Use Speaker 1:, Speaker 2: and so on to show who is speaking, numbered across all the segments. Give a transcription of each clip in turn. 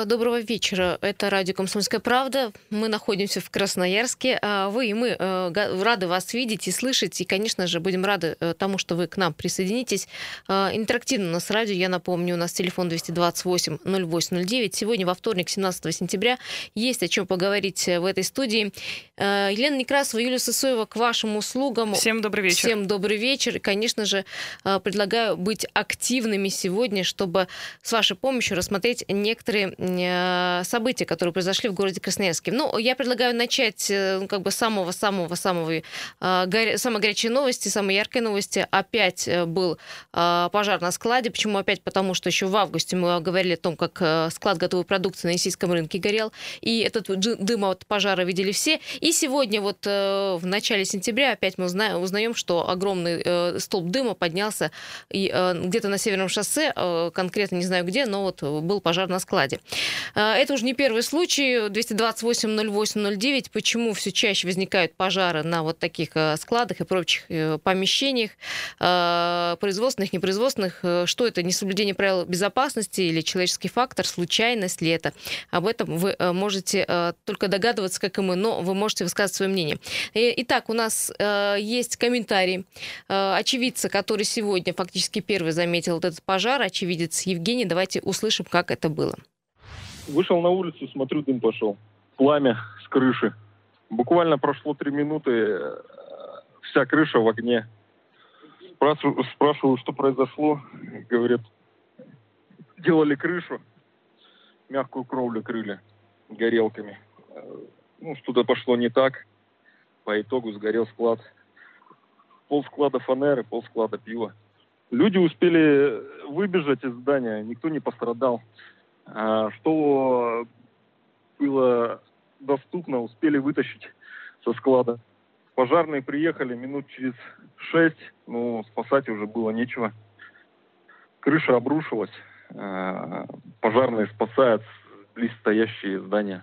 Speaker 1: А, доброго вечера. Это радио «Комсомольская правда». Мы находимся в Красноярске. А, вы и мы э, рады вас видеть и слышать. И, конечно же, будем рады э, тому, что вы к нам присоединитесь. Интерактивно у нас радио. Я напомню, у нас телефон 228-0809. Сегодня, во вторник, 17 сентября, есть о чем поговорить э, в этой студии. Елена Некрасова, Юлия Сысоева, к вашим услугам.
Speaker 2: Всем добрый вечер.
Speaker 1: Всем добрый вечер. И, конечно же, предлагаю быть активными сегодня, чтобы с вашей помощью рассмотреть некоторые э, события, которые произошли в городе Красноярске. Ну, я предлагаю начать э, как бы самого-самого-самого э, самой горячей новости, самой яркой новости. Опять был пожар на складе. Почему опять? Потому что еще в августе мы говорили о том, как склад готовой продукции на российском рынке горел. И этот дым от пожара видели все. И сегодня вот в начале сентября опять мы узнаем, что огромный столб дыма поднялся и где-то на северном шоссе, конкретно не знаю где, но вот был пожар на складе. А, это уже не первый случай. 228-08-09. Почему все чаще возникают пожары на вот таких а, складах и прочих э, помещениях, а, производственных, непроизводственных? Э, что это, несоблюдение правил безопасности или человеческий фактор, случайность ли это? Об этом вы э, можете только догадываться, как и мы, но вы можете высказать свое мнение. Итак, у нас есть комментарий очевидца, который сегодня фактически первый заметил этот пожар, очевидец Евгений. Давайте услышим, как это было.
Speaker 3: Вышел на улицу, смотрю, дым пошел. Пламя с крыши. Буквально прошло три минуты, э, вся крыша в огне. Спрашиваю, спрашиваю, что произошло. Говорят, делали крышу, мягкую кровлю крыли горелками. Э, ну, что-то пошло не так. По итогу сгорел склад. Пол склада фанеры, пол склада пива. Люди успели выбежать из здания, никто не пострадал. А, что было доступно, успели вытащить со склада. Пожарные приехали минут через шесть, но спасать уже было нечего. Крыша обрушилась, а, пожарные спасают близстоящие здания.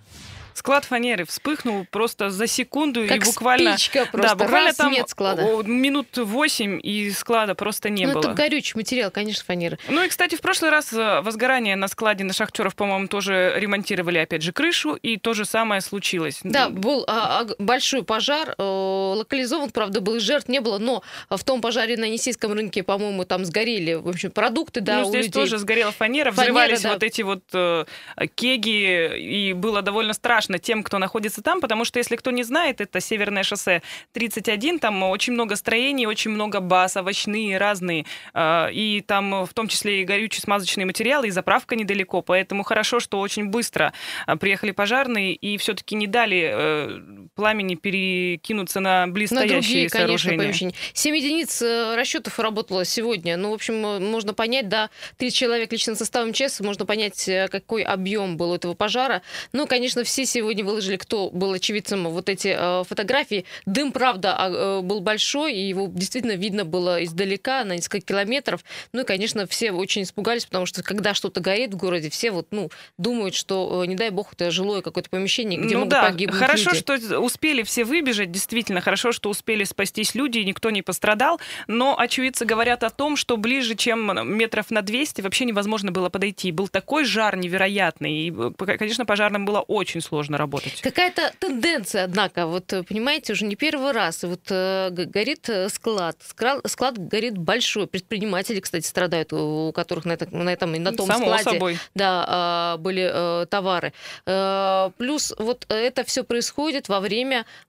Speaker 2: Склад фанеры вспыхнул просто за секунду
Speaker 1: как
Speaker 2: и буквально...
Speaker 1: Спичка просто. Да, буквально Раз, там нет склада.
Speaker 2: минут восемь и склада просто не
Speaker 1: ну,
Speaker 2: было.
Speaker 1: это горючий материал, конечно, фанеры.
Speaker 2: Ну и, кстати, в прошлый раз э, возгорание на складе на Шахтеров, по-моему, тоже ремонтировали, опять же, крышу, и то же самое случилось.
Speaker 1: Да, был а, а, большой пожар, э, локализован, правда, был жертв не было, но в том пожаре на Енисейском рынке, по-моему, там сгорели, в общем, продукты, да,
Speaker 2: Ну, здесь
Speaker 1: людей.
Speaker 2: тоже сгорела фанера, фанера взрывались да. вот эти вот э, кеги, и было довольно страшно тем, кто находится находится там, потому что, если кто не знает, это Северное шоссе 31, там очень много строений, очень много баз, овощные, разные, а, и там в том числе и горючие смазочные материалы, и заправка недалеко, поэтому хорошо, что очень быстро а, приехали пожарные и все-таки не дали э, пламени перекинуться на близстоящие на другие, сооружения.
Speaker 1: Конечно, помещения. 7 единиц э, расчетов работало сегодня. Ну, в общем, э, можно понять, да, 30 человек лично составом МЧС, можно понять, какой объем был этого пожара. Ну, конечно, все сегодня выложили, кто кто был очевидцем вот эти э, фотографии. Дым, правда, э, был большой, и его действительно видно было издалека, на несколько километров. Ну и, конечно, все очень испугались, потому что когда что-то горит в городе, все вот, ну, думают, что, э, не дай бог, это жилое какое-то помещение, где ну, могут
Speaker 2: да.
Speaker 1: погибнуть
Speaker 2: Хорошо,
Speaker 1: люди.
Speaker 2: что успели все выбежать, действительно, хорошо, что успели спастись люди, и никто не пострадал, но очевидцы говорят о том, что ближе, чем метров на 200, вообще невозможно было подойти. Был такой жар невероятный, и, конечно, пожарным было очень сложно работать.
Speaker 1: Какая-то тенденция, однако, вот понимаете, уже не первый раз. Вот э, горит э, склад. Склад горит большой. Предприниматели, кстати, страдают, у которых на, это, на этом и на том
Speaker 2: Само
Speaker 1: складе
Speaker 2: собой.
Speaker 1: Да, э, были э, товары. Э, плюс вот это все происходит во время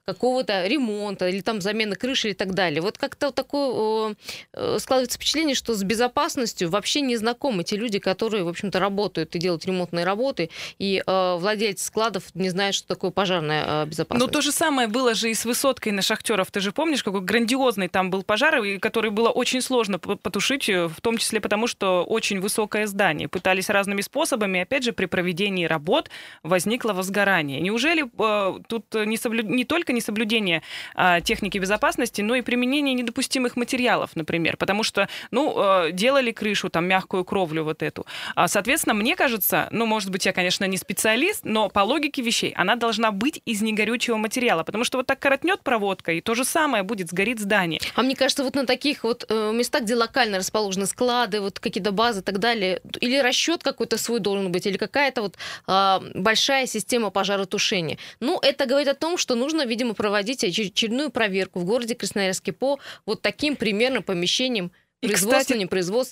Speaker 1: какого-то ремонта или там замены крыши и так далее. Вот как-то такое э, складывается впечатление, что с безопасностью вообще не знакомы те люди, которые, в общем-то, работают и делают ремонтные работы, и э, владельцы складов не знают, что такое пожарная безопасность.
Speaker 2: Ну, то же самое было же и с высоткой на Шахтеров. Ты же помнишь, какой грандиозный там был пожар, который было очень сложно потушить, э, в том числе потому, что очень высокое здание. Пытались разными способами, опять же, при проведении работ возникло возгорание. Неужели э, тут не, соблю... не только несоблюдение а, техники безопасности, но и применение недопустимых материалов, например, потому что, ну, э, делали крышу, там, мягкую кровлю вот эту. А, соответственно, мне кажется, ну, может быть, я, конечно, не специалист, но по логике вещей она должна быть из негорючего материала, потому что вот так коротнет проводка, и то же самое будет, сгорит здание.
Speaker 1: А мне кажется, вот на таких вот э, местах, где локально расположены склады, вот какие-то базы и так далее, или расчет какой-то свой должен быть, или какая-то вот э, большая система пожаротушения. Ну, это говорит о том, что нужно, видимо, проводить очередную проверку в городе Красноярске по вот таким примерно помещениям, и, кстати,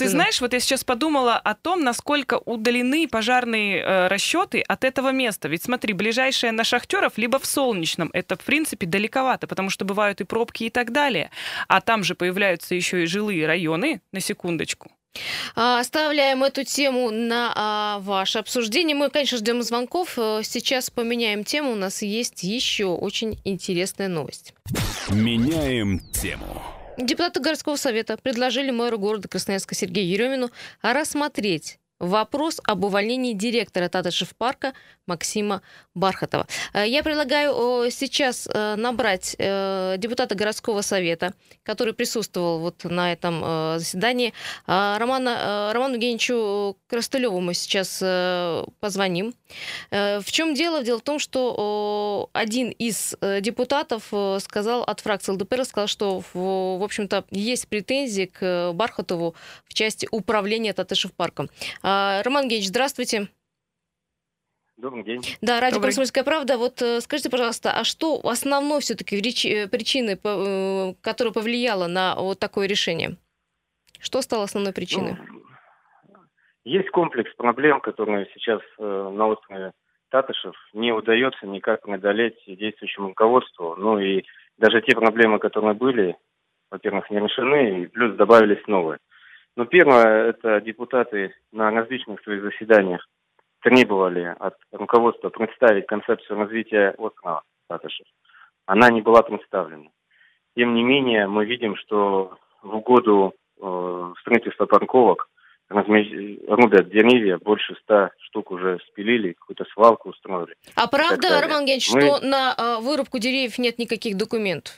Speaker 2: Ты знаешь, вот я сейчас подумала о том, насколько удалены пожарные э, расчеты от этого места. Ведь смотри, ближайшее на шахтеров либо в Солнечном. Это, в принципе, далековато, потому что бывают и пробки и так далее. А там же появляются еще и жилые районы, на секундочку.
Speaker 1: А, оставляем эту тему на а, ваше обсуждение. Мы, конечно, ждем звонков. Э, сейчас поменяем тему. У нас есть еще очень интересная новость.
Speaker 4: Меняем тему.
Speaker 1: Депутаты городского совета предложили мэру города Красноярска Сергею Еремину рассмотреть вопрос об увольнении директора Татышев парка Максима Бархатова. Э, я предлагаю сейчас э, набрать э, депутата городского совета, который присутствовал вот на этом заседании. Романа, Роману Евгеньевичу Крастылеву мы сейчас позвоним. В чем дело? Дело в том, что один из депутатов сказал от фракции ЛДПР, сказал, что, в общем-то, есть претензии к Бархатову в части управления Татышев парком. Роман Евгеньевич, здравствуйте.
Speaker 5: Добрый день.
Speaker 1: Да, радио Добрый. «Комсомольская правда». Вот э, скажите, пожалуйста, а что основной все-таки э, причины, э, которая повлияла на вот такое решение? Что стало основной причиной?
Speaker 5: Ну, есть комплекс проблем, которые сейчас на острове Татышев не удается никак преодолеть действующему руководству. Ну и даже те проблемы, которые были, во-первых, не решены, и плюс добавились новые. Но первое, это депутаты на различных своих заседаниях требовали от руководства представить концепцию развития острова Татышев. Она не была представлена. Тем не менее, мы видим, что в угоду э, строительства парковок рубят деревья, больше ста штук уже спилили, какую-то свалку устроили.
Speaker 1: А правда, Роман Геннадьевич, мы... что на э, вырубку деревьев нет никаких документов?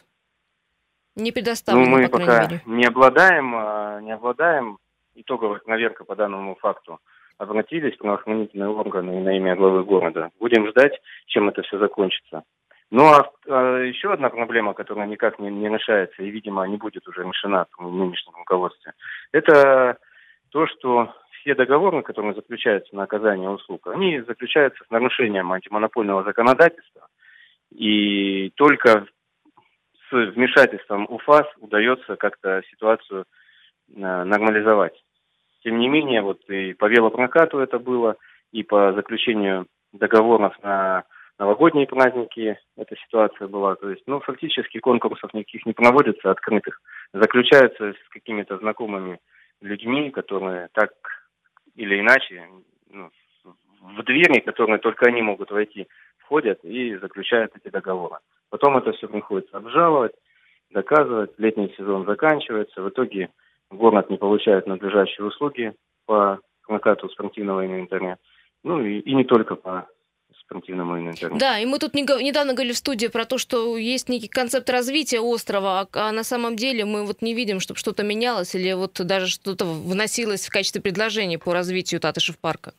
Speaker 1: Не предоставлено,
Speaker 5: ну, мы по пока мере. не обладаем, э, не обладаем итоговой наверка по данному факту обратились в правоохранительные органы на имя главы города. Будем ждать, чем это все закончится. Ну а, а еще одна проблема, которая никак не, не решается и, видимо, не будет уже решена в нынешнем руководстве, это то, что все договоры, которые заключаются на оказание услуг, они заключаются с нарушением антимонопольного законодательства. И только с вмешательством УФАС удается как-то ситуацию э, нормализовать. Тем не менее, вот и по велопрокату это было, и по заключению договоров на новогодние праздники эта ситуация была. То есть, ну, фактически конкурсов никаких не проводится открытых. Заключаются с какими-то знакомыми людьми, которые так или иначе ну, в двери, которые только они могут войти, входят и заключают эти договоры. Потом это все приходится обжаловать, доказывать, летний сезон заканчивается, в итоге город не получает надлежащие услуги по прокату спортивного инвентаря, ну и, и не только по спортивному инвентарю.
Speaker 1: Да, и мы тут недавно говорили в студии про то, что есть некий концепт развития острова, а, а на самом деле мы вот не видим, чтобы что-то менялось или вот даже что-то вносилось в качестве предложения по развитию Татышев парка.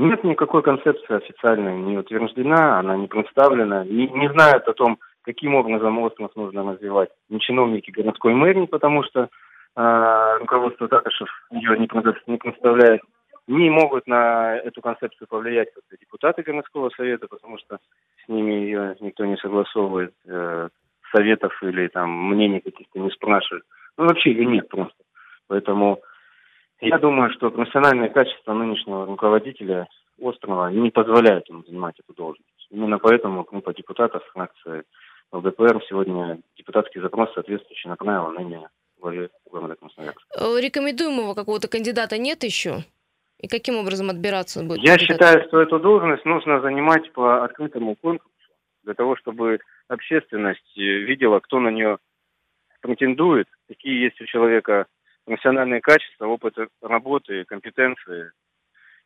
Speaker 5: Нет никакой концепции официальной не утверждена, она не представлена, не, не знают о том, каким образом остров нужно развивать. Не чиновники городской мэрии, потому что э, руководство Татышев ее не, не представляет, не могут на эту концепцию повлиять как депутаты городского совета, потому что с ними ее никто не согласовывает, э, советов или там мнений каких-то не спрашивает. Ну, вообще ее нет просто. Поэтому я думаю, что профессиональное качество нынешнего руководителя острова не позволяет ему занимать эту должность. Именно поэтому группа депутатов фракции ЛДПР сегодня депутатский запрос соответствующий направил на имя главе города Красноярска.
Speaker 1: Э, рекомендуемого какого-то кандидата нет еще? И каким образом отбираться будет?
Speaker 5: Я кандидат? считаю, что эту должность нужно занимать по открытому конкурсу, для того, чтобы общественность э, видела, кто на нее претендует, какие есть у человека профессиональные качества, опыт работы, компетенции.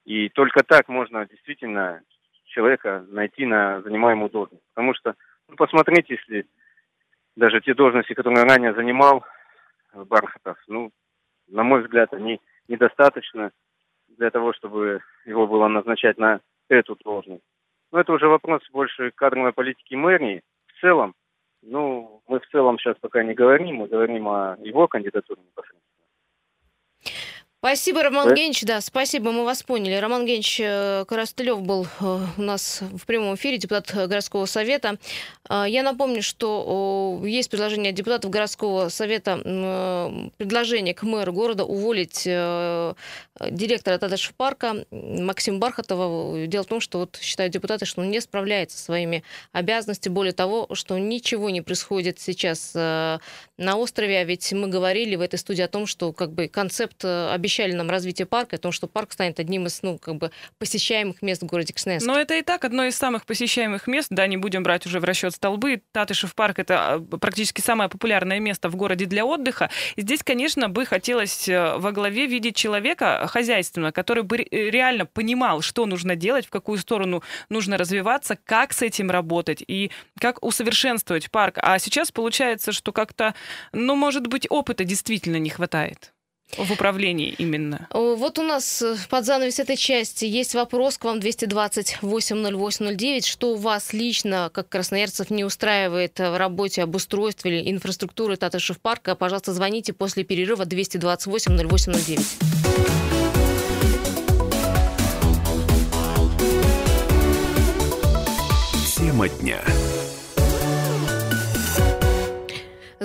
Speaker 5: И только так можно действительно человека найти на занимаемую должность. Потому что Ну, посмотрите, если даже те должности, которые он ранее занимал, Бархатов, ну, на мой взгляд, они недостаточно для того, чтобы его было назначать на эту должность. Но это уже вопрос больше кадровой политики мэрии. В целом, ну, мы в целом сейчас пока не говорим, мы говорим о его кандидатуре непосредственно.
Speaker 1: Спасибо, Роман да? Генч. Да, спасибо, мы вас поняли. Роман Генч э, Коростылев был э, у нас в прямом эфире, депутат городского совета. Э, я напомню, что есть предложение депутатов городского совета, предложение к мэру города уволить директора Тадашев парка Максима Бархатова. Дело в том, что вот считают депутаты, что он не справляется со своими обязанностями. Более того, что ничего не происходит сейчас на острове. А ведь мы говорили в этой студии о том, что как бы концепт обещания обещали нам развитие парка, о том, что парк станет одним из, ну, как бы посещаемых мест в городе Красноярске.
Speaker 2: Но это и так одно из самых посещаемых мест, да, не будем брать уже в расчет столбы. Татышев парк — это а, практически самое популярное место в городе для отдыха. И здесь, конечно, бы хотелось э, во главе видеть человека хозяйственного, который бы реально понимал, что нужно делать, в какую сторону нужно развиваться, как с этим работать и как усовершенствовать парк. А сейчас получается, что как-то, ну, может быть, опыта действительно не хватает. В управлении именно.
Speaker 1: Вот у нас э, под занавес этой части есть вопрос к вам 228-08-09. Что у вас лично, как красноярцев, не устраивает в работе обустройства или инфраструктуры Татышев парка? Пожалуйста, звоните после перерыва 228-08-09.
Speaker 4: Тема дня.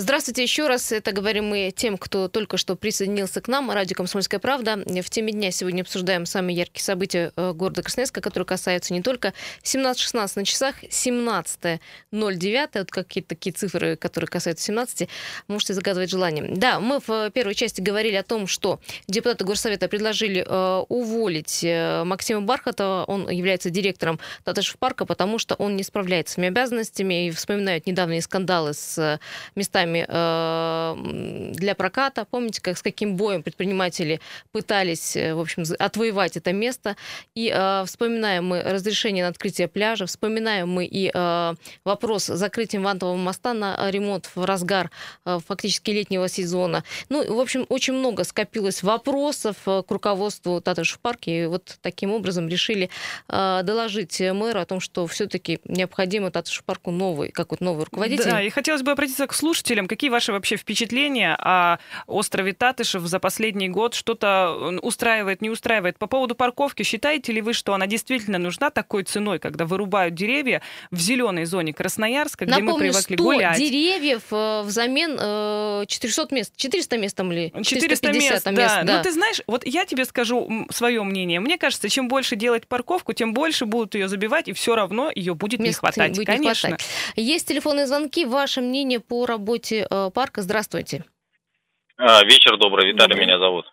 Speaker 1: Здравствуйте еще раз. Это говорим мы тем, кто только что присоединился к нам. Радио «Комсомольская правда». В теме дня сегодня обсуждаем самые яркие события э, города Красноярска, которые касаются не только 17.16 на часах, 17.09, вот какие-то такие цифры, которые касаются 17, можете загадывать желание. Да, мы в первой части говорили о том, что депутаты Горсовета предложили э, уволить э, Максима Бархатова. Он является директором Таташев парка, потому что он не справляется с своими обязанностями. И вспоминают недавние скандалы с местами местами э, для проката. Помните, как, с каким боем предприниматели пытались, э, в общем, отвоевать это место. И э, вспоминаем мы разрешение на открытие пляжа, вспоминаем мы и вопрос с закрытием вантового моста на ремонт в разгар фактически летнего сезона. Ну, в общем, очень много скопилось вопросов к руководству Татаршев парка, и вот таким образом решили доложить мэру о том, что все-таки необходимо Татаршев парку новый, какой-то новый руководитель.
Speaker 2: Да, и хотелось бы обратиться к слушателям, слушателям, какие ваши вообще впечатления о острове Татышев за последний год? Что-то устраивает, не устраивает? По поводу парковки, считаете ли вы, что она действительно нужна такой ценой, когда вырубают деревья в зеленой зоне Красноярска, где
Speaker 1: Напомню,
Speaker 2: мы привыкли
Speaker 1: 100
Speaker 2: гулять?
Speaker 1: деревьев э, взамен 400 э, мест. 400 мест там или
Speaker 2: 400 мест, да. да. Ну, ты знаешь, вот я тебе скажу свое мнение. Мне кажется, чем больше делать парковку, тем больше будут ее забивать, и все равно ее будет Мест не хватать. Будет Конечно. Не хватать.
Speaker 1: Есть телефонные звонки. Ваше мнение по работе э, парка. Здравствуйте.
Speaker 6: А, вечер добрый, Виталий добрый. меня зовут.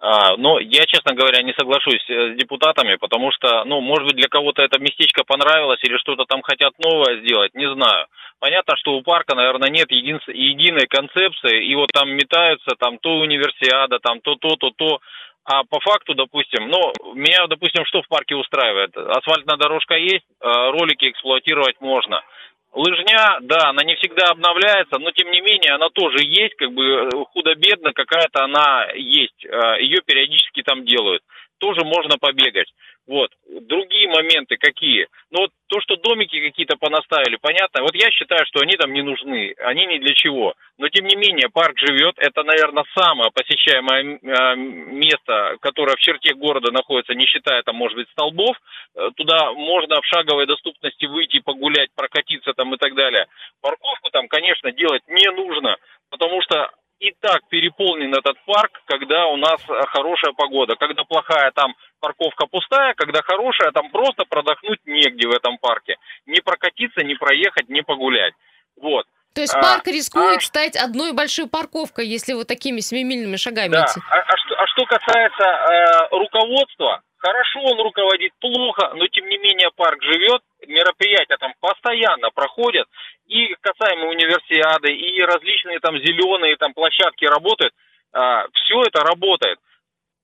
Speaker 6: А, но я, честно говоря, не соглашусь э, с депутатами, потому что, ну, может быть, для кого-то это местечко понравилось или что-то там хотят новое сделать, не знаю. Понятно, что у парка, наверное, нет един, единой концепции, и вот там метаются, там то универсиада, там то то, то то. А по факту, допустим, ну, меня, допустим, что в парке устраивает? Асфальтная дорожка есть, э, ролики эксплуатировать можно – Лыжня, да, она не всегда обновляется, но тем не менее она тоже есть, как бы э, худо-бедно какая-то она есть. Э, Ее периодически там делают. Тоже можно побегать. Вот. Другие моменты какие? Ну вот то, что домики какие-то понаставили, понятно. Вот я считаю, что они там не нужны, они ни для чего. Но тем не менее, парк живет. Это, наверное, самое посещаемое э, место, которое в черте города находится, не считая там, может быть, столбов. Э, туда можно в шаговой доступности выйти, погулять, прокатиться там и так далее. Парковку там, конечно, делать не нужно, потому что и так переполнен этот парк, когда у нас э, хорошая погода. Когда плохая, там парковка пустая, когда хорошая, там просто продохнуть негде в этом парке. Не прокатиться, не проехать, не погулять. Вот.
Speaker 1: То есть парк а, рискует а, стать одной большой парковкой, если вот такими семимильными шагами
Speaker 6: да.
Speaker 1: идти.
Speaker 6: А, а, что, а касается э, руководства, хорошо он руководит, плохо, но тем не менее парк живет, мероприятия там постоянно проходят, и касаемо универсиады, и различные там зеленые там площадки работают, э, все это работает.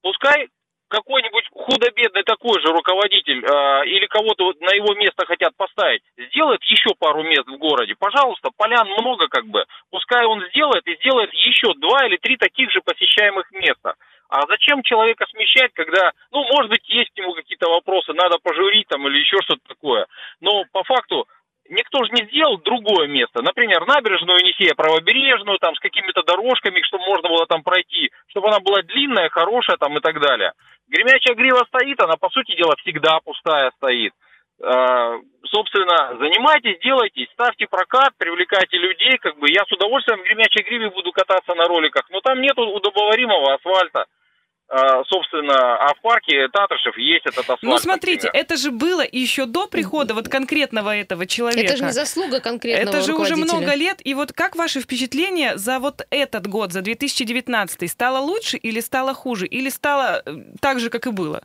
Speaker 6: Пускай какой-нибудь худо-бедный такой же руководитель э, или кого-то вот на его место хотят поставить, сделает еще пару мест в городе, пожалуйста, полян много как бы, пускай он сделает и сделает еще два или три таких же посещаемых места. А зачем человека смещать, когда, ну, может быть, есть к нему какие-то вопросы, надо пожурить там или еще что-то такое. Но по факту никто же не сделал другое место. Например, набережную Енисея правобережную, там, с какими-то дорожками, чтобы можно было там пройти, чтобы она была длинная, хорошая там и так далее. Гремячая грива стоит, она, по сути дела, всегда пустая стоит. Собственно, занимайтесь, делайте, ставьте прокат, привлекайте людей, как бы я с удовольствием в гремячей гриве буду кататься на роликах, но там нету удобоваримого асфальта. А, собственно, а в парке Татаршев есть этот асфальт.
Speaker 2: Ну, смотрите, например. это же было еще до прихода вот конкретного этого человека.
Speaker 1: Это же не заслуга конкретного
Speaker 2: Это же уже много лет. И вот как ваши впечатления за вот этот год, за 2019, стало лучше или стало хуже? Или стало э, так же, как и было?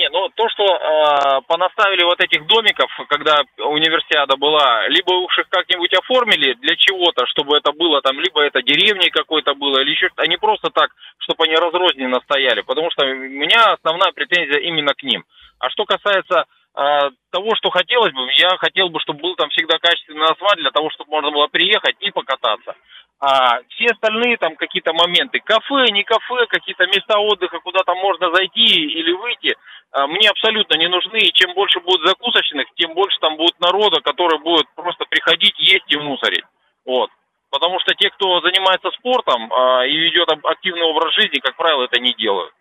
Speaker 6: Не, ну то, что э, понаставили вот этих домиков, когда универсиада была, либо уж их как-нибудь оформили для чего-то, чтобы это было там, либо это деревней какой-то было, или еще а не просто так, чтобы они разрозненно стояли, потому что у меня основная претензия именно к ним. А что касается э, того, что хотелось бы, я хотел бы, чтобы был там всегда качественный асфальт для того, чтобы можно было приехать и покататься. А все остальные там какие-то моменты, кафе, не кафе, какие-то места отдыха, куда там можно зайти или выйти, а, мне абсолютно не нужны. И чем больше будет закусочных, тем больше там будет народа, который будет просто приходить, есть и мусорить. Вот. Потому что те, кто занимается спортом а, и ведет активный образ жизни, как правило, это не делают.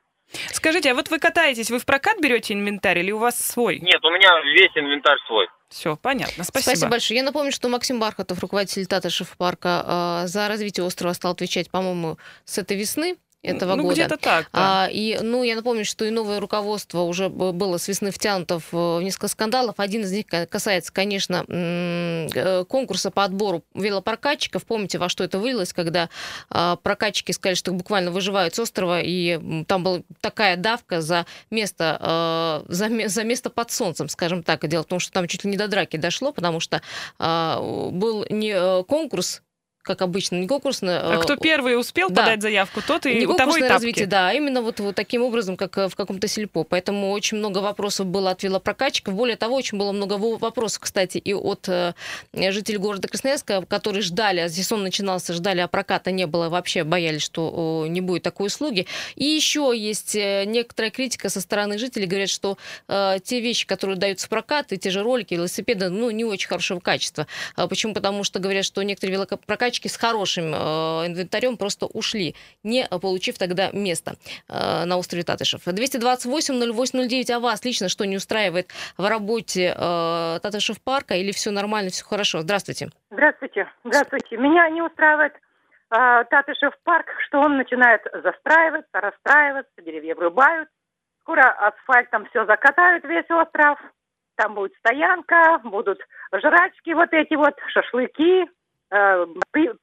Speaker 2: Скажите, а вот вы катаетесь, вы в прокат берете инвентарь или у вас свой?
Speaker 6: Нет, у меня весь инвентарь свой.
Speaker 2: Все, понятно. Спасибо.
Speaker 1: Спасибо большое. Я напомню, что Максим Бархатов, руководитель Татышев парка, э, за развитие острова стал отвечать, по-моему, с этой весны этого
Speaker 2: ну,
Speaker 1: года.
Speaker 2: где-то так. Да.
Speaker 1: А, и, ну, я напомню, что и новое руководство уже было с весны втянуто в, несколько скандалов. Один из них касается, конечно, э, конкурса по отбору велопрокатчиков. Помните, во что это вылилось, когда а, прокатчики сказали, что буквально выживают с острова, и там была такая давка за место, а, за, за место под солнцем, скажем так. И дело в том, что там чуть ли не до драки дошло, потому что а, был не э, конкурс как обычно, не конкурсное.
Speaker 2: А кто первый успел да. подать заявку, тот и
Speaker 1: не
Speaker 2: у того и
Speaker 1: развитие, да, именно вот, вот таким образом, как э, в каком-то сельпо. Поэтому очень много вопросов было от велопрокатчиков. Более того, очень было много вопросов, кстати, и от э, жителей города Красноярска, которые ждали, а сезон начинался, ждали, а проката не было, вообще боялись, что не будет такой услуги. И еще есть э, некоторая критика со стороны жителей, говорят, что э, те вещи, которые даются в прокат, и те же ролики, велосипеды, ну, не очень хорошего качества. А почему? Потому что говорят, что некоторые велопрокатчики тачки с хорошим э, инвентарем просто ушли, не получив тогда место э, на острове Татышев. 228-08-09, а вас лично что не устраивает в работе э, Татышев парка или все нормально, все хорошо? Здравствуйте.
Speaker 7: Здравствуйте. Здравствуйте. Меня не устраивает э, Татышев парк, что он начинает застраиваться, расстраиваться, деревья врубают. Скоро асфальтом все закатают весь остров. Там будет стоянка, будут жрачки вот эти вот, шашлыки,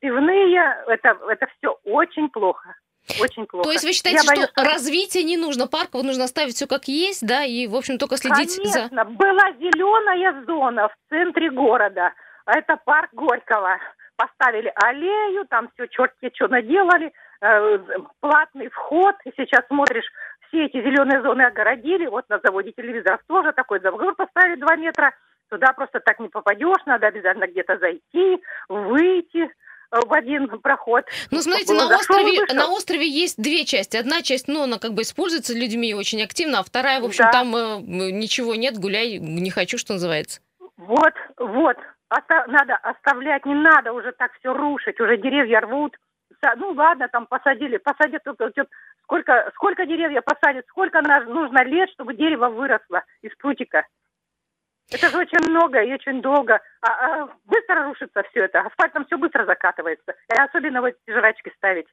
Speaker 7: пивные, это, это все очень плохо. Очень плохо.
Speaker 1: То есть вы считаете, Я что боюсь, развитие не нужно парка, нужно оставить все как есть, да, и, в общем, только следить
Speaker 7: Конечно,
Speaker 1: за...
Speaker 7: была зеленая зона в центре города, а это парк Горького. Поставили аллею, там все черти что наделали, э, платный вход, и сейчас смотришь, все эти зеленые зоны огородили, вот на заводе телевизоров тоже такой забор поставили 2 метра, Туда просто так не попадешь, надо обязательно где-то зайти, выйти э, в один проход.
Speaker 1: Ну, смотрите, на острове, на острове есть две части. Одна часть, ну, она как бы используется людьми очень активно, а вторая, в общем, да. там э, ничего нет, гуляй, не хочу, что называется.
Speaker 7: Вот, вот. Оста- надо оставлять, не надо уже так все рушить, уже деревья рвут. Ну ладно, там посадили, посадят сколько, сколько деревьев посадят, сколько нужно лет, чтобы дерево выросло из прутика. Это же очень много и очень долго. А, а быстро рушится все это. Асфальтом все быстро закатывается. И особенно вот жрачки ставить.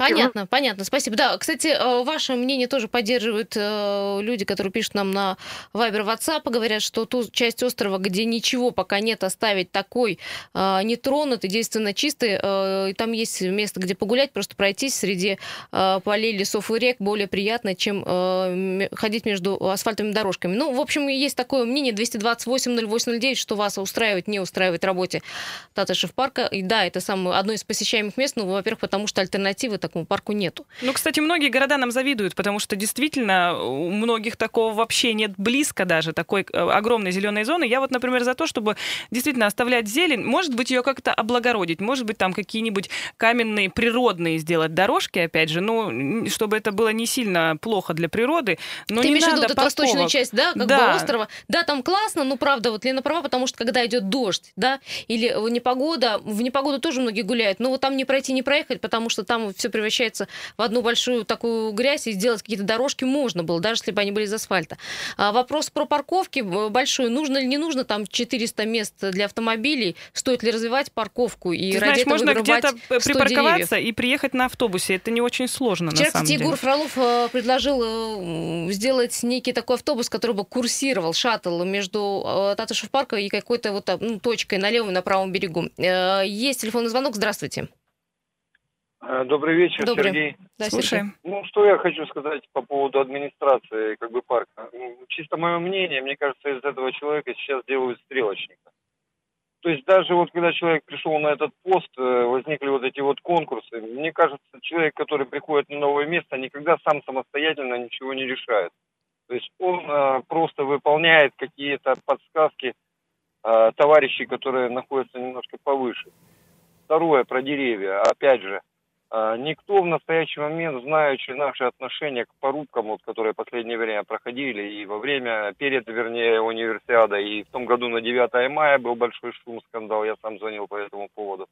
Speaker 1: Понятно, понятно, спасибо. Да, кстати, э, ваше мнение тоже поддерживают э, люди, которые пишут нам на Viber WhatsApp, говорят, что ту часть острова, где ничего пока нет, оставить такой э, нетронутый, действительно чистый, и там есть место, где погулять, просто пройтись среди полей, лесов и рек более приятно, чем ходить между асфальтовыми дорожками. Ну, в общем, есть такое мнение 228-08-09, что вас устраивает, не устраивает работе Татышев парка. И да, это самое, одно из посещаемых мест, ну, во-первых, потому что альтернатива альтернативы такому парку нету.
Speaker 2: Ну, кстати, многие города нам завидуют, потому что действительно у многих такого вообще нет близко даже, такой э, огромной зеленой зоны. Я вот, например, за то, чтобы действительно оставлять зелень, может быть, ее как-то облагородить, может быть, там какие-нибудь каменные, природные сделать дорожки, опять же, ну, чтобы это было не сильно плохо для природы, но
Speaker 1: Ты
Speaker 2: не
Speaker 1: имеешь
Speaker 2: надо
Speaker 1: в виду
Speaker 2: парковок.
Speaker 1: восточную часть, да, как
Speaker 2: Да.
Speaker 1: бы острова? Да, там классно, но правда, вот Лена права, потому что когда идет дождь, да, или непогода, в непогоду тоже многие гуляют, но вот там не пройти, не проехать, потому что там все превращается в одну большую такую грязь, и сделать какие-то дорожки можно было, даже если бы они были из асфальта. А вопрос про парковки э, большой. Нужно или не нужно там 400 мест для автомобилей? Стоит ли развивать парковку? И
Speaker 2: Ты
Speaker 1: ради
Speaker 2: знаешь, можно где-то
Speaker 1: 100
Speaker 2: припарковаться
Speaker 1: деревьев?
Speaker 2: и приехать на автобусе. Это не очень сложно,
Speaker 1: Вчера,
Speaker 2: на самом
Speaker 1: кстати,
Speaker 2: деле.
Speaker 1: Егор Фролов э, предложил э, сделать некий такой автобус, который бы курсировал, шаттл между э, Татышев парка и какой-то вот ну, точкой на левом и на правом берегу. Э, Есть телефонный звонок. Здравствуйте.
Speaker 8: Э, Добрый вечер,
Speaker 1: Добрый.
Speaker 8: Сергей.
Speaker 1: Да.
Speaker 2: Слушаем.
Speaker 8: Ну, что я хочу сказать по поводу администрации как бы парка. Ну, Чисто мое мнение, мне кажется, из этого человека сейчас делают стрелочника. То есть даже вот когда человек пришел на этот пост, э, возникли вот эти вот конкурсы. Мне кажется, человек, который приходит на новое место, никогда сам самостоятельно ничего не решает. То есть он э, просто выполняет какие-то подсказки э, товарищей, которые находятся немножко повыше. Второе, про деревья. Опять же, Никто в настоящий момент, знающий наши отношения к порубкам, вот, которые в последнее время проходили, и во время, перед, вернее, универсиада, и в том году на 9 мая был большой шум, скандал, я сам звонил по этому поводу.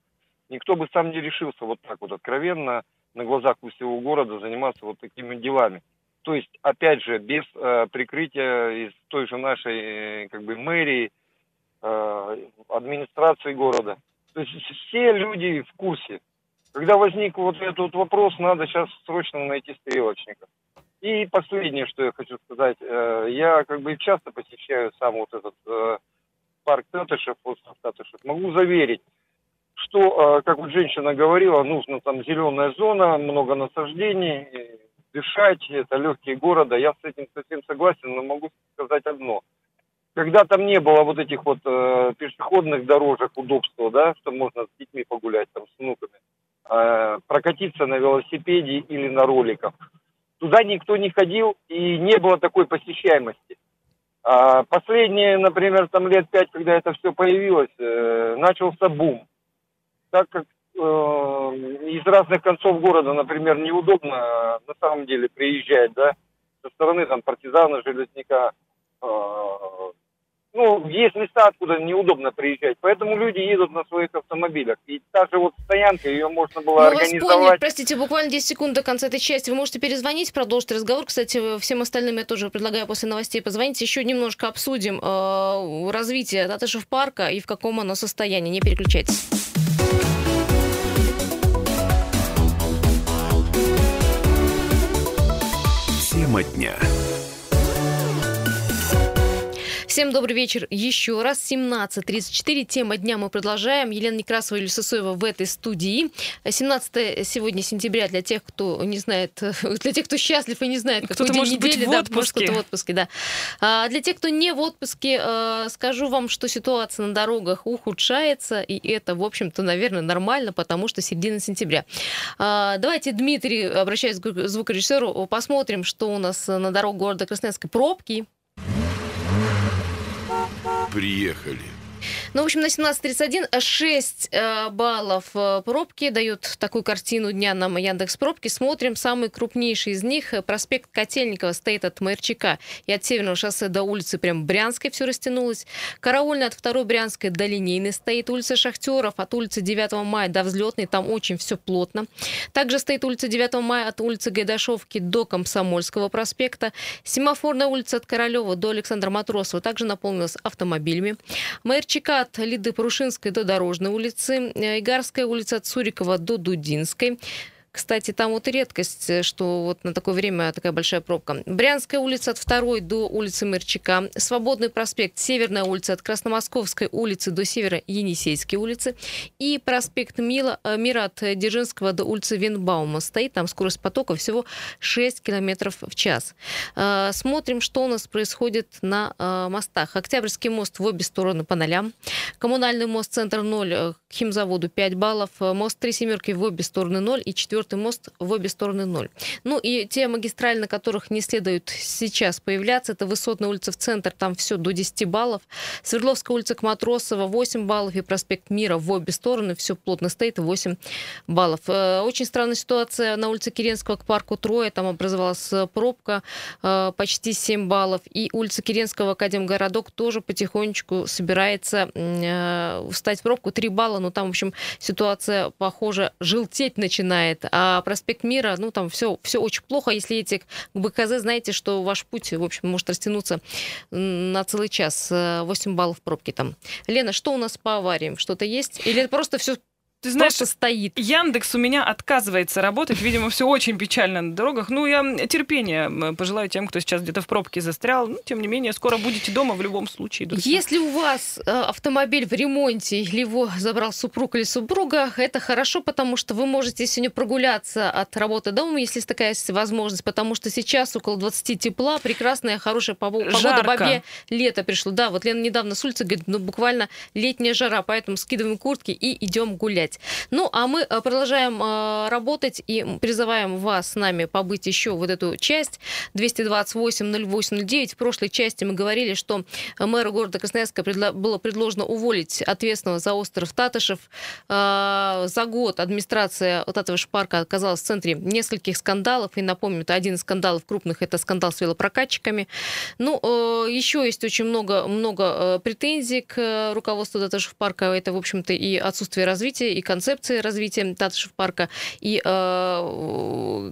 Speaker 8: Никто бы сам не решился вот так вот откровенно, на глазах у всего города, заниматься вот такими делами. То есть, опять же, без э, прикрытия из той же нашей, э, как бы, мэрии, э, администрации города. То есть все люди в курсе. Когда возник вот этот вопрос, надо сейчас срочно найти стрелочника. И последнее, что я хочу сказать. э, Я как бы часто посещаю сам вот этот э, парк Татышев, остров Татышев. Могу заверить, что, э, как вот женщина говорила, нужно там зеленая зона, много насаждений, дышать, это легкие города. Я с этим совсем согласен, но могу сказать одно. Когда там не было вот этих вот э, пешеходных дорожек, удобства, да, что можно с детьми погулять, там, с внуками, э, прокатиться на велосипеде или на роликах. Туда никто не ходил и не было такой посещаемости. А последние, например, там лет пять, когда это все появилось, э, начался бум. Так как э, из разных концов города, например, неудобно э, на самом деле приезжать, да, со стороны там партизана, железняка, э, ну, есть места, откуда неудобно приезжать, поэтому люди едут на своих автомобилях. И та же вот стоянка, ее можно было
Speaker 1: Мы вас поняли.
Speaker 8: организовать.
Speaker 1: Простите, буквально 10 секунд до конца этой части. Вы можете перезвонить, продолжить разговор. Кстати, всем остальным я тоже предлагаю после новостей позвонить. Еще немножко обсудим э, развитие Татышев парка и в каком оно состоянии. Не переключайтесь.
Speaker 4: Тема дня.
Speaker 1: Всем добрый вечер еще раз. 17.34. Тема дня мы продолжаем. Елена Некрасова и Люся Соева в этой студии. 17 сегодня сентября для тех, кто не знает, для тех, кто счастлив и не знает, какой
Speaker 2: Кто-то
Speaker 1: день
Speaker 2: может быть
Speaker 1: недели.
Speaker 2: в
Speaker 1: да, может,
Speaker 2: отпуске.
Speaker 1: кто-то в отпуске, да. А для тех, кто не в отпуске, э, скажу вам, что ситуация на дорогах ухудшается, и это, в общем-то, наверное, нормально, потому что середина сентября. А, Давайте, Дмитрий, обращаясь к звукорежиссеру, посмотрим, что у нас на дорогах города Красноярска. Пробки.
Speaker 4: Приехали.
Speaker 1: Ну, в общем, на 17.31 6 э, баллов э, пробки дают такую картину дня нам Яндекс Пробки. Смотрим, самый крупнейший из них, э, проспект Котельникова, стоит от Майорчака. И от Северного шоссе до улицы прям Брянской все растянулось. Караульная от второй Брянской до Линейной стоит. Улица Шахтеров от улицы 9 мая до Взлетной. Там очень все плотно. Также стоит улица 9 мая от улицы Гайдашовки до Комсомольского проспекта. Семафорная улица от Королева до Александра Матросова также наполнилась автомобилями. Майорчака от Лиды Парушинской до Дорожной улицы, э, Игарская улица от Сурикова до Дудинской. Кстати, там вот и редкость, э, что вот на такое время такая большая пробка. Брянская улица от 2 до улицы Мырчака. Свободный проспект, Северная улица от Красномосковской улицы до Севера Енисейской улицы. И проспект Мила, э, Мира от Дзержинского до улицы Винбаума стоит. Там скорость потока всего 6 километров в час. Э, Смотрим, что у нас происходит на мостах. Октябрьский мост в обе стороны по нолям. Коммунальный мост центр 0, э, к химзаводу 5 баллов. Мост Три Семерки в обе стороны 0. И четвертый четвертый мост в обе стороны ноль. Ну и те магистрали, на которых не следует сейчас появляться, это Высотная улица в центр, там все до 10 баллов. Свердловская улица к Матросова 8 баллов и проспект Мира в обе стороны, все плотно стоит, 8 баллов. Э, очень странная ситуация на улице Киренского к парку Троя, там образовалась пробка э, почти 7 баллов. И улица Киренского Академгородок тоже потихонечку собирается э, встать в пробку, 3 балла, но там, в общем, ситуация, похоже, желтеть начинает. А проспект Мира, ну, там все, все очень плохо. Если к БКЗ, знаете, что ваш путь, в общем, может растянуться на целый час. 8 баллов пробки там. Лена, что у нас по авариям? Что-то есть? Или просто все
Speaker 2: ты знаешь, Просто стоит. Яндекс у меня отказывается работать. Видимо, все очень печально на дорогах. Ну, я терпения пожелаю тем, кто сейчас где-то в пробке застрял. Ну, тем не менее, скоро будете дома в любом случае.
Speaker 1: Друзья. Если у вас э, автомобиль в ремонте или его забрал супруг или супруга, это хорошо, потому что вы можете сегодня прогуляться от работы дома, если есть такая возможность, потому что сейчас около 20 тепла, прекрасная, хорошая погода. Жарко. Бабе лето пришло. Да, вот Лена недавно с улицы говорит, ну, буквально летняя жара, поэтому скидываем куртки и идем гулять гулять. Ну, а мы э, продолжаем э, работать и призываем вас с нами побыть еще вот эту часть 228-08-09. В прошлой части мы говорили, что мэру города Красноярска было предложено уволить ответственного за остров Татышев. Э, за год администрация этого парка оказалась в центре нескольких скандалов. И напомню, это один из скандалов крупных, это скандал с велопрокатчиками. Ну, еще есть очень много, много претензий к руководству Татышев парка. Это, в общем-то, и отсутствие развития, и концепции развития Татышев парка, и э,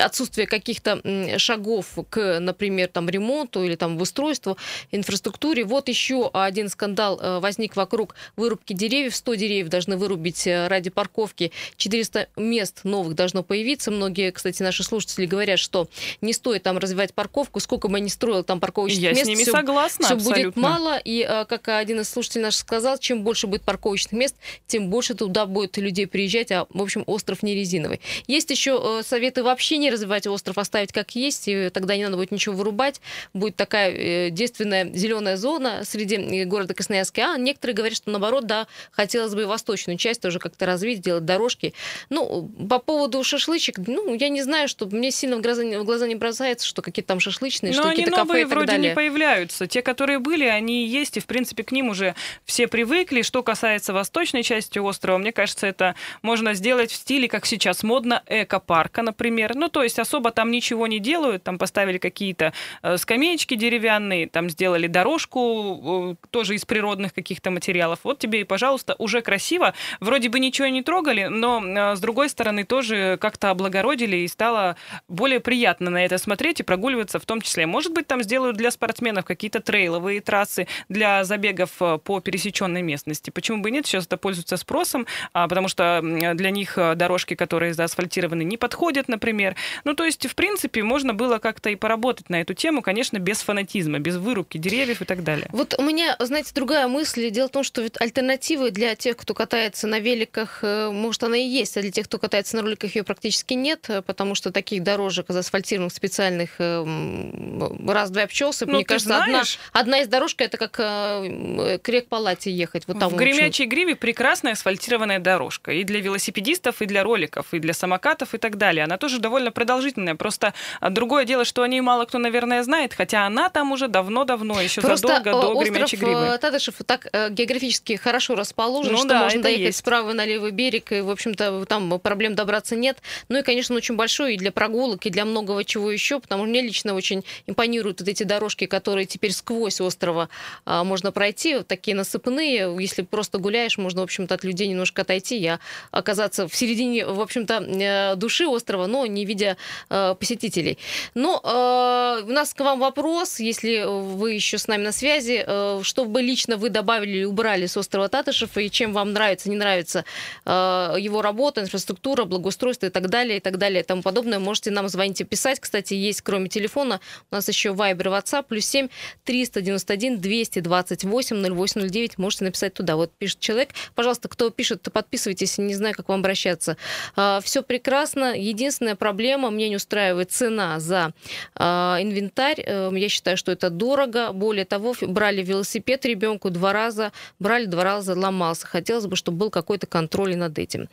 Speaker 1: отсутствие каких-то шагов к, например, там, ремонту или там, устройству, инфраструктуре. Вот еще один скандал э, возник вокруг вырубки деревьев. 100 деревьев должны вырубить э, ради парковки. 400 мест новых должно появиться. Многие, кстати, наши слушатели говорят, что не стоит там развивать парковку. Сколько бы ни строил там парковочных
Speaker 2: Я
Speaker 1: мест,
Speaker 2: с ними
Speaker 1: все,
Speaker 2: согласна,
Speaker 1: все
Speaker 2: абсолютно.
Speaker 1: будет мало. И, э, как один из слушателей наш сказал, чем больше будет парковочных мест, тем больше туда туда будет людей приезжать, а, в общем, остров не резиновый. Есть еще э, советы вообще не развивать остров, оставить как есть, и тогда не надо будет ничего вырубать. Будет такая э, действенная зеленая зона среди э, города Красноярска. А некоторые говорят, что наоборот, да, хотелось бы и восточную часть тоже как-то развить, сделать дорожки. Ну, по поводу шашлычек, ну, я не знаю, что мне сильно в глаза, в глаза не бросается, что какие-то там шашлычные, Но что какие-то кафе и так
Speaker 2: вроде
Speaker 1: далее.
Speaker 2: не появляются. Те, которые были, они есть, и, в принципе, к ним уже все привыкли. Что касается восточной части острова, мне кажется, это можно сделать в стиле, как сейчас модно, эко-парка, например. Ну, то есть особо там ничего не делают, там поставили какие-то э, скамеечки деревянные, там сделали дорожку э, тоже из природных каких-то материалов. Вот тебе и, пожалуйста, уже красиво. Вроде бы ничего не трогали, но э, с другой стороны тоже как-то облагородили и стало более приятно на это смотреть и прогуливаться в том числе. Может быть, там сделают для спортсменов какие-то трейловые трассы для забегов по пересеченной местности. Почему бы и нет? Сейчас это пользуется спросом. А, потому что для них э, дорожки, которые заасфальтированы, не подходят, например. Ну, то есть, в принципе, можно было как-то и поработать на эту тему, конечно, без фанатизма, без вырубки деревьев и так далее.
Speaker 1: Вот у меня, знаете, другая мысль. Дело в том, что альтернативы для тех, кто катается на великах, э, может, она и есть, а для тех, кто катается на роликах, ее практически нет, э, потому что таких дорожек заасфальтированных специальных раз-два обчелся. Ну, Мне кажется, знаешь... одна, одна из дорожек это как к рек-палате ехать. Вот там,
Speaker 2: в, Гремячей Гриве прекрасная асфальтированная дорожка дорожка и для велосипедистов, и для роликов, и для самокатов и так далее. Она тоже довольно продолжительная. Просто а, другое дело, что о ней мало кто, наверное, знает, хотя она там уже давно-давно, еще Просто задолго до Гремячей Гривы.
Speaker 1: Э, Татышев так э, географически хорошо расположен, ну, что да, можно доехать есть. справа на левый берег, и, в общем-то, там проблем добраться нет. Ну и, конечно, он очень большой и для прогулок, и для многого чего еще, потому что мне лично очень импонируют вот эти дорожки, которые теперь сквозь острова а, можно пройти, такие насыпные. Если просто гуляешь, можно, в общем-то, от людей немножко отойти пройти, я оказаться в середине, в общем-то, э, души острова, но не видя э, посетителей. Но э, у нас к вам вопрос, если вы еще с нами на связи, э, что бы лично вы добавили или убрали с острова Татышев, и чем вам нравится, не нравится э, его работа, инфраструктура, благоустройство и так далее, и так далее, и тому подобное, можете нам звонить и писать. Кстати, есть, кроме телефона, у нас еще Viber, WhatsApp, плюс 7 391 228 0809, можете написать туда. Вот пишет человек, пожалуйста, кто пишет пожалуйста, подписывайтесь, не знаю, как вам обращаться. А, Все прекрасно. Единственная проблема, мне не устраивает цена за а, инвентарь. Эм, я считаю, что это дорого. Более того, брали велосипед ребенку два раза, брали два раза, ломался. Хотелось бы, чтобы был какой-то контроль над этим.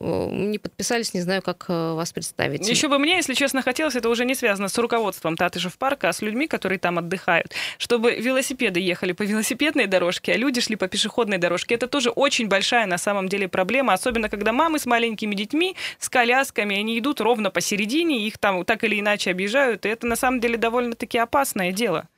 Speaker 1: Э, не подписались, не знаю, как э, вас представить.
Speaker 2: Еще бы мне, если честно, хотелось, это уже не связано с руководством Татышев парка, а с людьми, которые там отдыхают, чтобы велосипеды ехали по велосипедной дорожке, а люди шли по пешеходной дорожке. Это тоже очень большая на самом деле проблема, особенно когда мамы с маленькими детьми, с колясками, они идут ровно посередине, их там так или иначе объезжают, и это на самом деле довольно-таки опасное дело.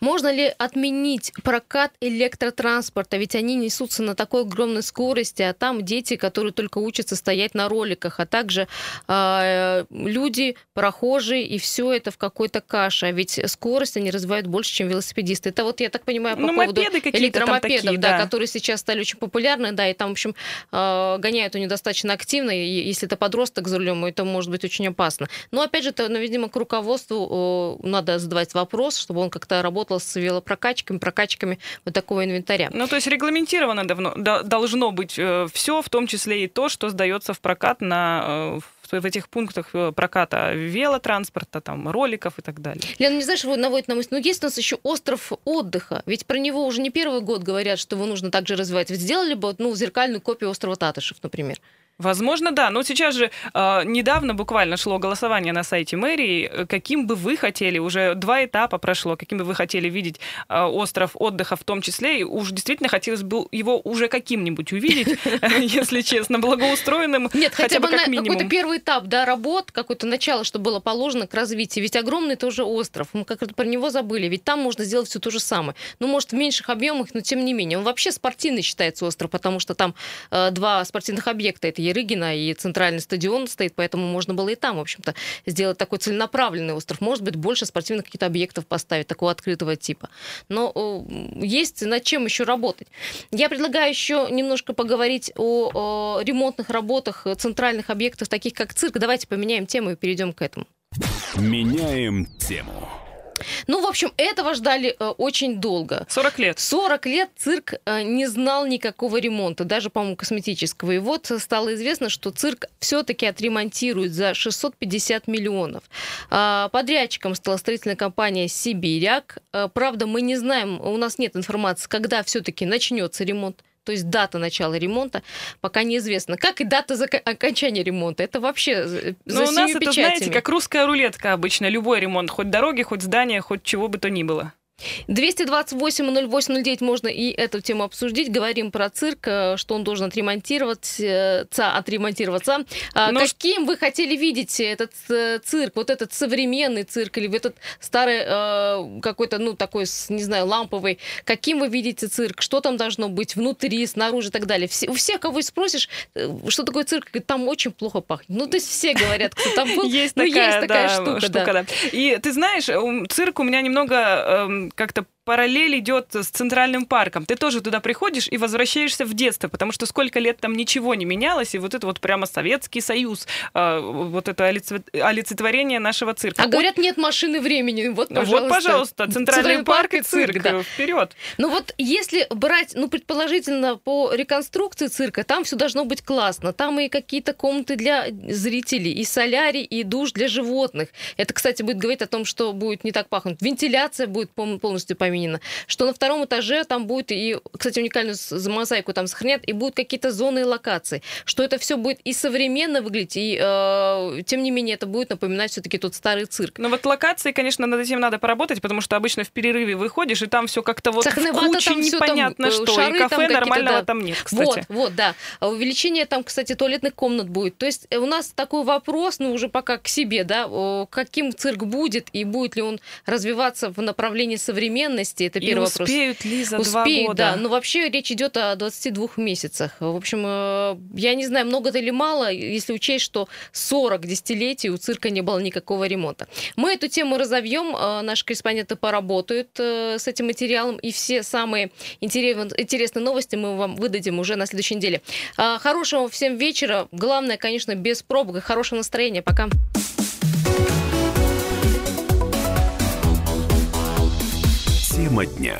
Speaker 1: Можно ли отменить прокат электротранспорта? Ведь они несутся на такой огромной скорости, а там дети, которые только учатся стоять на роликах, а также э, люди, прохожие, и все это в какой-то каше. А ведь скорость они развивают больше, чем велосипедисты. Это вот, я так понимаю, по ну, поводу электромопедов, такие, да, да. которые сейчас стали очень популярны, да, и там, в общем, э, гоняют они достаточно активно, и если это подросток за рулем, это может быть очень опасно. Но, опять же, это, ну, видимо, к руководству э, надо задавать вопрос, чтобы он как-то работал с велопрокачками, прокачками вот такого инвентаря.
Speaker 2: Ну, то есть регламентировано давно, должно быть э, все, в том числе и то, что сдается в прокат на э, в этих пунктах э, проката велотранспорта, там, роликов и так далее.
Speaker 1: Лена, не знаешь, вы наводит на мысль, но есть у нас еще остров отдыха, ведь про него уже не первый год говорят, что его нужно также развивать. Ведь сделали бы ну, зеркальную копию острова Татышев, например.
Speaker 2: Возможно, да. Но сейчас же э, недавно буквально шло голосование на сайте мэрии. Каким бы вы хотели, уже два этапа прошло, каким бы вы хотели видеть э, остров отдыха в том числе, и уж действительно хотелось бы его уже каким-нибудь увидеть, если честно, благоустроенным.
Speaker 1: Нет, хотя бы какой-то первый этап, да, работ, какое-то начало, что было положено к развитию. Ведь огромный тоже остров, мы как-то про него забыли. Ведь там можно сделать все то же самое. Ну, может, в меньших объемах, но тем не менее. Он вообще спортивный считается остров, потому что там э, два спортивных объекта. Это Ерыгина и центральный стадион стоит, поэтому можно было и там, в общем-то, сделать такой целенаправленный остров. Может быть, больше спортивных каких-то объектов поставить, такого открытого типа. Но есть над чем еще работать. Я предлагаю еще немножко поговорить о, о ремонтных работах центральных объектов, таких как цирк. Давайте поменяем тему и перейдем к этому.
Speaker 4: Меняем тему.
Speaker 1: Ну, в общем, этого ждали э, очень долго.
Speaker 2: 40 лет.
Speaker 1: 40 лет цирк э, не знал никакого ремонта, даже, по-моему, косметического. И вот стало известно, что цирк все-таки отремонтирует за 650 миллионов. Э, подрядчиком стала строительная компания «Сибиряк». Э, правда, мы не знаем, у нас нет информации, когда все-таки начнется ремонт то есть дата начала ремонта пока неизвестна. Как и дата за окончания ремонта. Это вообще э,
Speaker 2: за Но у нас это, знаете, как русская рулетка обычно. Любой ремонт, хоть дороги, хоть здания, хоть чего бы то ни было.
Speaker 1: 228-08-09 можно и эту тему обсудить. Говорим про цирк, э, что он должен отремонтироваться, отремонтироваться. А Но... Каким вы хотели видеть этот э, цирк? Вот этот современный цирк или этот старый э, какой-то, ну, такой, не знаю, ламповый. Каким вы видите цирк? Что там должно быть внутри, снаружи и так далее? Все, у всех, кого спросишь, что такое цирк, там очень плохо пахнет. Ну, то есть все говорят, кто там был.
Speaker 2: Есть ну, такая, есть такая да, штука. штука да. Да. И ты знаешь, цирк у меня немного эм, как-то параллель идет с Центральным парком. Ты тоже туда приходишь и возвращаешься в детство, потому что сколько лет там ничего не менялось, и вот это вот прямо Советский Союз, э, вот это олицетворение нашего цирка.
Speaker 1: А говорят, нет машины времени. Вот,
Speaker 2: пожалуйста. Вот, пожалуйста, Центральный, Центральный парк, и цирк. цирк да. Вперед.
Speaker 1: Ну вот если брать, ну, предположительно, по реконструкции цирка, там все должно быть классно. Там и какие-то комнаты для зрителей, и солярий, и душ для животных. Это, кстати, будет говорить о том, что будет не так пахнуть. Вентиляция будет полностью поменяна Минина, что на втором этаже там будет и, кстати, уникальную мозаику там сохранят, и будут какие-то зоны и локации, что это все будет и современно выглядеть, и э, тем не менее это будет напоминать все-таки тот старый цирк.
Speaker 2: Ну вот локации, конечно, над этим надо поработать, потому что обычно в перерыве выходишь, и там все как-то вот Сахновато, куча там непонятно там, что, шары, и кафе там нормального да. там нет, кстати.
Speaker 1: Вот, вот, да. А увеличение там, кстати, туалетных комнат будет. То есть у нас такой вопрос, ну уже пока к себе, да, каким цирк будет, и будет ли он развиваться в направлении современности, беременности, это первый
Speaker 2: и успеют
Speaker 1: вопрос.
Speaker 2: ли за успеют, два года?
Speaker 1: да. Но вообще речь идет о 22 месяцах. В общем, э, я не знаю, много это или мало, если учесть, что 40 десятилетий у цирка не было никакого ремонта. Мы эту тему разовьем, э, наши корреспонденты поработают э, с этим материалом, и все самые интересные новости мы вам выдадим уже на следующей неделе. Хорошего всем вечера. Главное, конечно, без пробок и хорошего настроения. Пока.
Speaker 4: Тема дня.